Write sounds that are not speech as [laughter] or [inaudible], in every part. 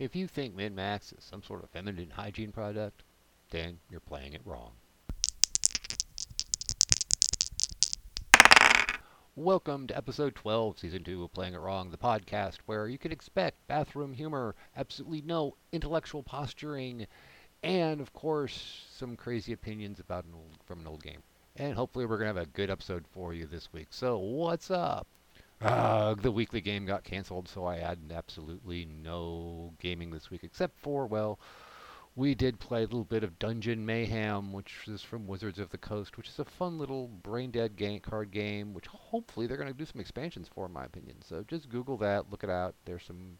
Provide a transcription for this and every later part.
If you think Min-Max is some sort of feminine hygiene product, then you're playing it wrong. Welcome to episode 12, season 2 of Playing It Wrong, the podcast where you can expect bathroom humor, absolutely no intellectual posturing, and of course, some crazy opinions about an old from an old game. And hopefully, we're going to have a good episode for you this week. So, what's up? Uh, the weekly game got canceled, so I had absolutely no gaming this week, except for, well, we did play a little bit of Dungeon Mayhem, which is from Wizards of the Coast, which is a fun little brain dead game, card game, which hopefully they're going to do some expansions for, in my opinion. So just Google that, look it out. There's some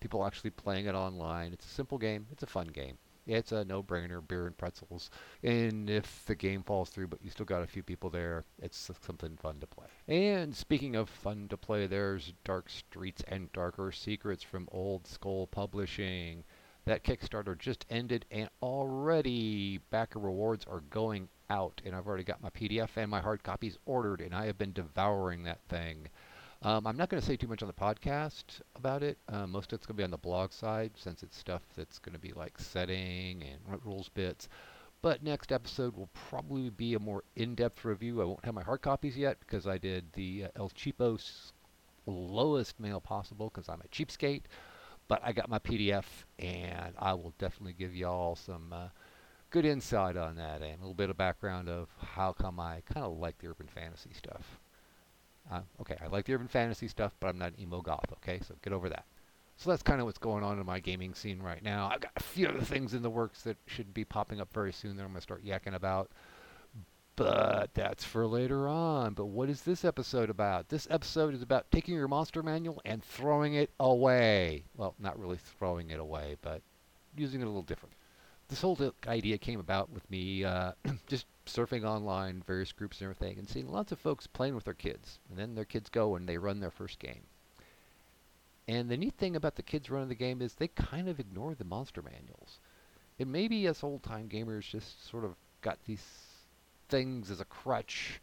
people actually playing it online. It's a simple game, it's a fun game. It's a no-brainer, beer and pretzels. And if the game falls through, but you still got a few people there, it's something fun to play. And speaking of fun to play, there's Dark Streets and Darker Secrets from Old Skull Publishing. That Kickstarter just ended, and already backer rewards are going out. And I've already got my PDF and my hard copies ordered, and I have been devouring that thing. Um, I'm not going to say too much on the podcast about it. Uh, most of it's going to be on the blog side since it's stuff that's going to be like setting and rules bits. But next episode will probably be a more in-depth review. I won't have my hard copies yet because I did the uh, El Cheapos lowest mail possible because I'm a cheapskate. But I got my PDF and I will definitely give y'all some uh, good insight on that and a little bit of background of how come I kind of like the urban fantasy stuff. Uh, okay, I like the urban fantasy stuff, but I'm not emo goth, okay? So get over that. So that's kind of what's going on in my gaming scene right now. I've got a few other things in the works that should be popping up very soon that I'm going to start yakking about. But that's for later on. But what is this episode about? This episode is about taking your monster manual and throwing it away. Well, not really throwing it away, but using it a little different. This whole idea came about with me uh, [clears throat] just surfing online, various groups and everything, and seeing lots of folks playing with their kids. And then their kids go and they run their first game. And the neat thing about the kids running the game is they kind of ignore the monster manuals. And maybe us old time gamers just sort of got these things as a crutch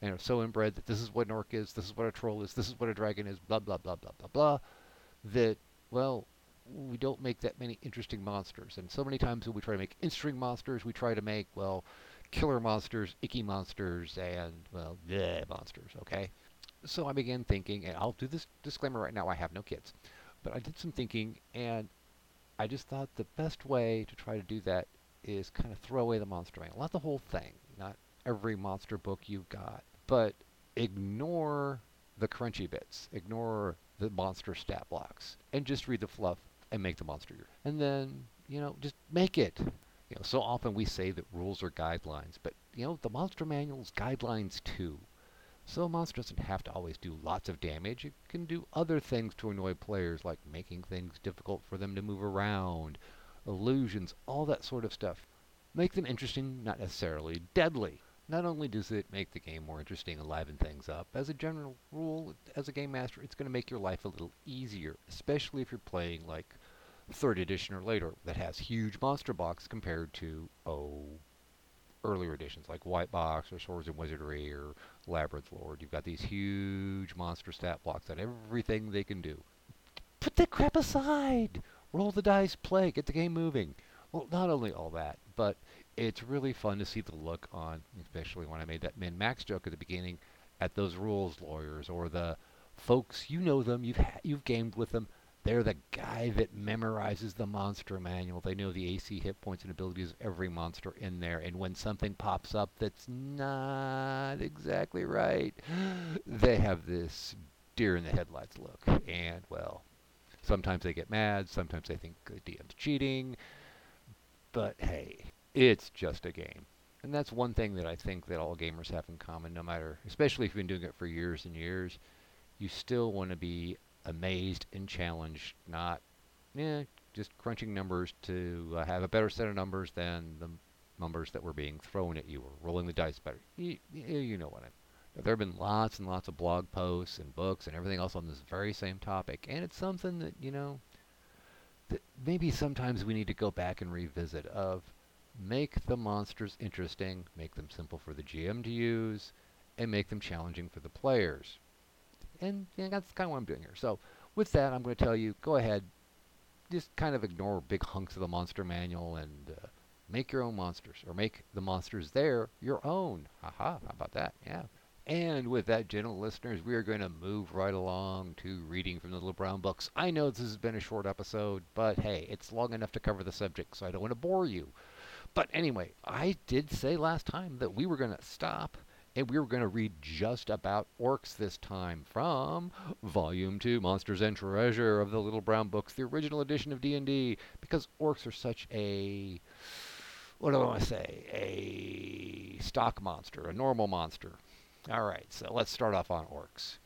and are so inbred that this is what an orc is, this is what a troll is, this is what a dragon is, blah, blah, blah, blah, blah, blah, that, well, we don't make that many interesting monsters. And so many times when we try to make interesting monsters, we try to make, well, killer monsters, icky monsters, and, well, monsters, okay? So I began thinking, and I'll do this disclaimer right now, I have no kids. But I did some thinking, and I just thought the best way to try to do that is kind of throw away the monster manual. Not the whole thing, not every monster book you've got, but ignore the crunchy bits. Ignore the monster stat blocks and just read the fluff and make the monster. And then, you know, just make it. You know, so often we say that rules are guidelines, but you know, the monster manual's guidelines too. So a monster doesn't have to always do lots of damage. It can do other things to annoy players, like making things difficult for them to move around, illusions, all that sort of stuff. Make them interesting, not necessarily deadly. Not only does it make the game more interesting and liven things up, as a general rule, as a game master, it's going to make your life a little easier, especially if you're playing like third edition or later that has huge monster box compared to, oh, earlier editions like White Box or Swords and Wizardry or Labyrinth Lord. You've got these huge monster stat blocks that everything they can do. Put that crap aside! Roll the dice, play, get the game moving. Well, not only all that, but it's really fun to see the look on, especially when I made that min max joke at the beginning, at those rules lawyers or the folks you know them, you've ha- you've gamed with them. They're the guy that memorizes the monster manual. They know the AC hit points and abilities of every monster in there. And when something pops up that's not exactly right, [gasps] they have this deer in the headlights look. And, well, sometimes they get mad. Sometimes they think the DM's cheating. But hey, it's just a game. And that's one thing that I think that all gamers have in common, no matter, especially if you've been doing it for years and years, you still want to be amazed and challenged, not yeah, just crunching numbers to uh, have a better set of numbers than the numbers that were being thrown at you or rolling the dice better. You, you know what I mean. There have been lots and lots of blog posts and books and everything else on this very same topic, and it's something that, you know, that maybe sometimes we need to go back and revisit of make the monsters interesting, make them simple for the GM to use, and make them challenging for the players and yeah, that's kind of what I'm doing here. So with that, I'm going to tell you, go ahead, just kind of ignore big hunks of the monster manual and uh, make your own monsters, or make the monsters there your own. Haha, how about that? Yeah. And with that, gentle listeners, we are going to move right along to reading from the Little Brown Books. I know this has been a short episode, but hey, it's long enough to cover the subject, so I don't want to bore you. But anyway, I did say last time that we were going to stop and we were going to read just about orcs this time from Volume 2, Monsters and Treasure of the Little Brown Books, the original edition of D&D, because orcs are such a what do I want to say? A stock monster, a normal monster. All right, so let's start off on orcs.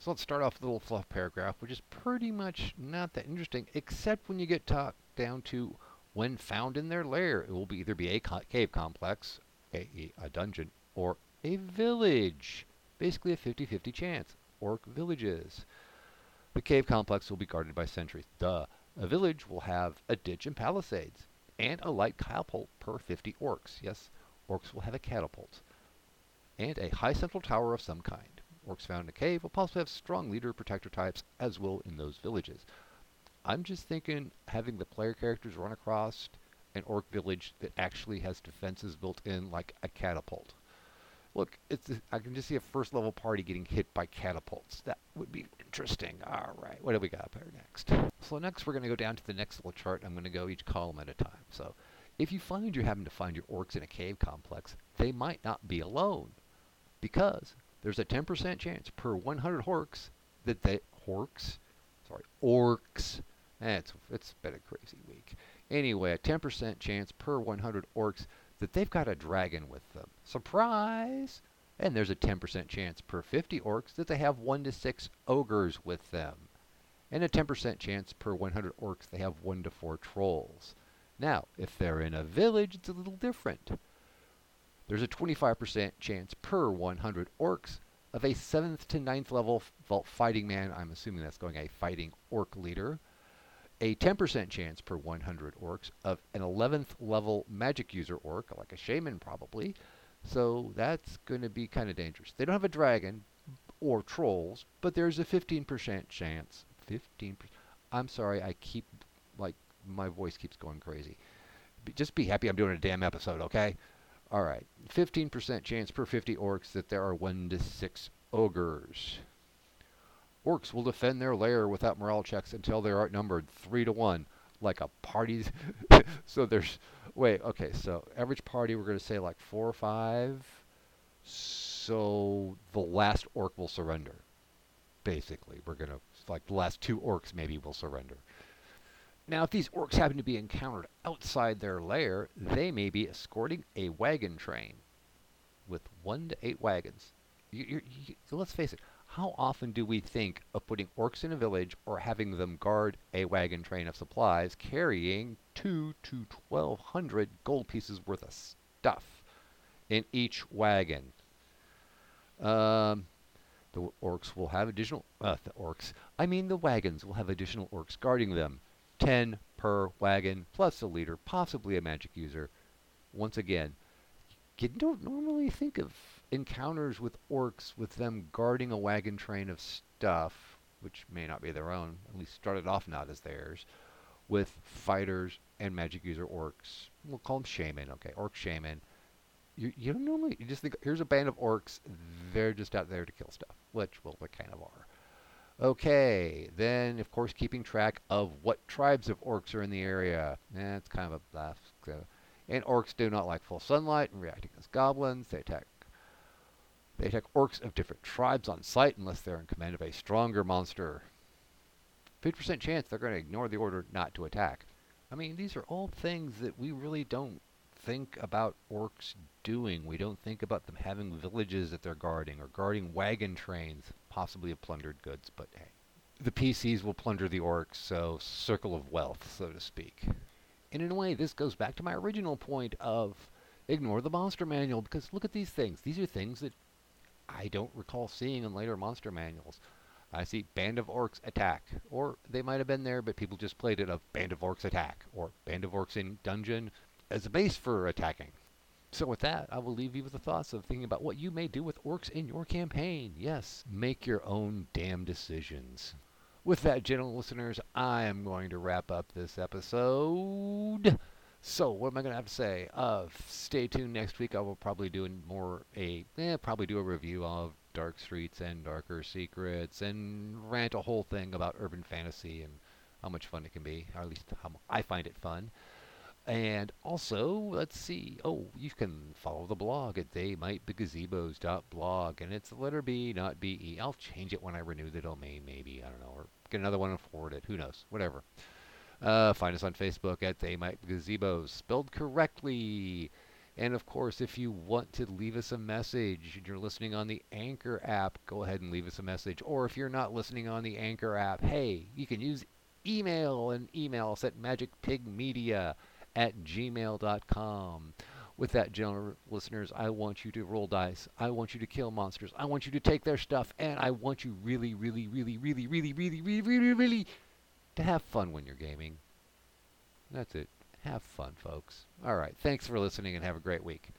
So let's start off with a little fluff paragraph, which is pretty much not that interesting, except when you get talked down to when found in their lair, it will be either be a co- cave complex, a, a dungeon, or a village. Basically a 50-50 chance. Orc villages. The cave complex will be guarded by sentries. Duh. A village will have a ditch and palisades, and a light catapult per 50 orcs. Yes, orcs will have a catapult. And a high central tower of some kind. Orcs found in a cave will possibly have strong leader protector types, as will in those villages. I'm just thinking having the player characters run across an orc village that actually has defenses built in, like a catapult. Look, it's I can just see a first level party getting hit by catapults. That would be interesting. All right, what do we got up here next? So next we're going to go down to the next little chart. I'm going to go each column at a time. So if you find you're having to find your orcs in a cave complex, they might not be alone because there's a 10% chance per 100 orcs that they orcs, sorry, orcs. It's it's been a crazy week. Anyway, a 10% chance per 100 orcs that they've got a dragon with them. Surprise! And there's a 10% chance per 50 orcs that they have 1 to 6 ogres with them. And a 10% chance per 100 orcs they have 1 to 4 trolls. Now, if they're in a village, it's a little different. There's a 25% chance per 100 orcs of a 7th to 9th level vault fighting man. I'm assuming that's going a fighting orc leader a 10% chance per 100 orcs of an 11th level magic user orc, like a shaman probably. So that's going to be kind of dangerous. They don't have a dragon or trolls, but there's a 15% chance. 15%. I'm sorry, I keep, like, my voice keeps going crazy. just be happy I'm doing a damn episode, okay? All right. 15% chance per 50 orcs that there are 1 to 6 ogres. Orcs will defend their lair without morale checks until they're outnumbered three to one, like a party. [laughs] so there's wait, okay, so average party we're gonna say like four or five. So the last orc will surrender. Basically, we're gonna like the last two orcs maybe will surrender. Now, if these orcs happen to be encountered outside their lair, they may be escorting a wagon train with one to eight wagons. You, you, let's face it, how often do we think of putting orcs in a village or having them guard a wagon train of supplies carrying two to twelve hundred gold pieces worth of stuff in each wagon? Um, the orcs will have additional, uh, the orcs, I mean the wagons will have additional orcs guarding them. 10 per wagon, plus a leader, possibly a magic user. Once again, you don't normally think of encounters with orcs with them guarding a wagon train of stuff, which may not be their own, at least started off not as theirs, with fighters and magic user orcs. We'll call them shaman, okay, orc shaman. You, you don't normally, you just think, here's a band of orcs, they're just out there to kill stuff, which, well, they kind of are. Okay, then, of course, keeping track of what tribes of orcs are in the area. That's kind of a bluff. So. And orcs do not like full sunlight and react against goblins. They attack they attack orcs of different tribes on sight unless they're in command of a stronger monster. 50% chance they're going to ignore the order not to attack. I mean, these are all things that we really don't think about orcs doing. We don't think about them having villages that they're guarding or guarding wagon trains, possibly of plundered goods, but hey. The PCs will plunder the orcs, so circle of wealth, so to speak. And in a way, this goes back to my original point of ignore the monster manual, because look at these things. These are things that I don't recall seeing in later monster manuals. I see Band of Orcs Attack, or they might have been there, but people just played it of Band of Orcs Attack, or Band of Orcs in Dungeon as a base for attacking. So with that, I will leave you with the thoughts of thinking about what you may do with orcs in your campaign. Yes, make your own damn decisions. with that, gentle listeners, I am going to wrap up this episode. So, what am I going to have to say? Uh, stay tuned next week. I will probably do more a eh, probably do a review of Dark Streets and Darker Secrets and rant a whole thing about urban fantasy and how much fun it can be, or at least how I find it fun. And also, let's see. Oh, you can follow the blog at theymightbgazebos.blog, and it's the letter B, not B-E. I'll change it when I renew the domain, maybe. I don't know, or get another one and forward it. Who knows? Whatever. Uh, find us on Facebook at They Might Gazebos, spelled correctly. And of course, if you want to leave us a message and you're listening on the Anchor app, go ahead and leave us a message. Or if you're not listening on the Anchor app, hey, you can use email and email us at magicpigmedia at gmail.com. With that, general listeners, I want you to roll dice. I want you to kill monsters. I want you to take their stuff. And I want you really, really, really, really, really, really, really, really, really to have fun when you're gaming. That's it. Have fun, folks. All right. Thanks for listening and have a great week.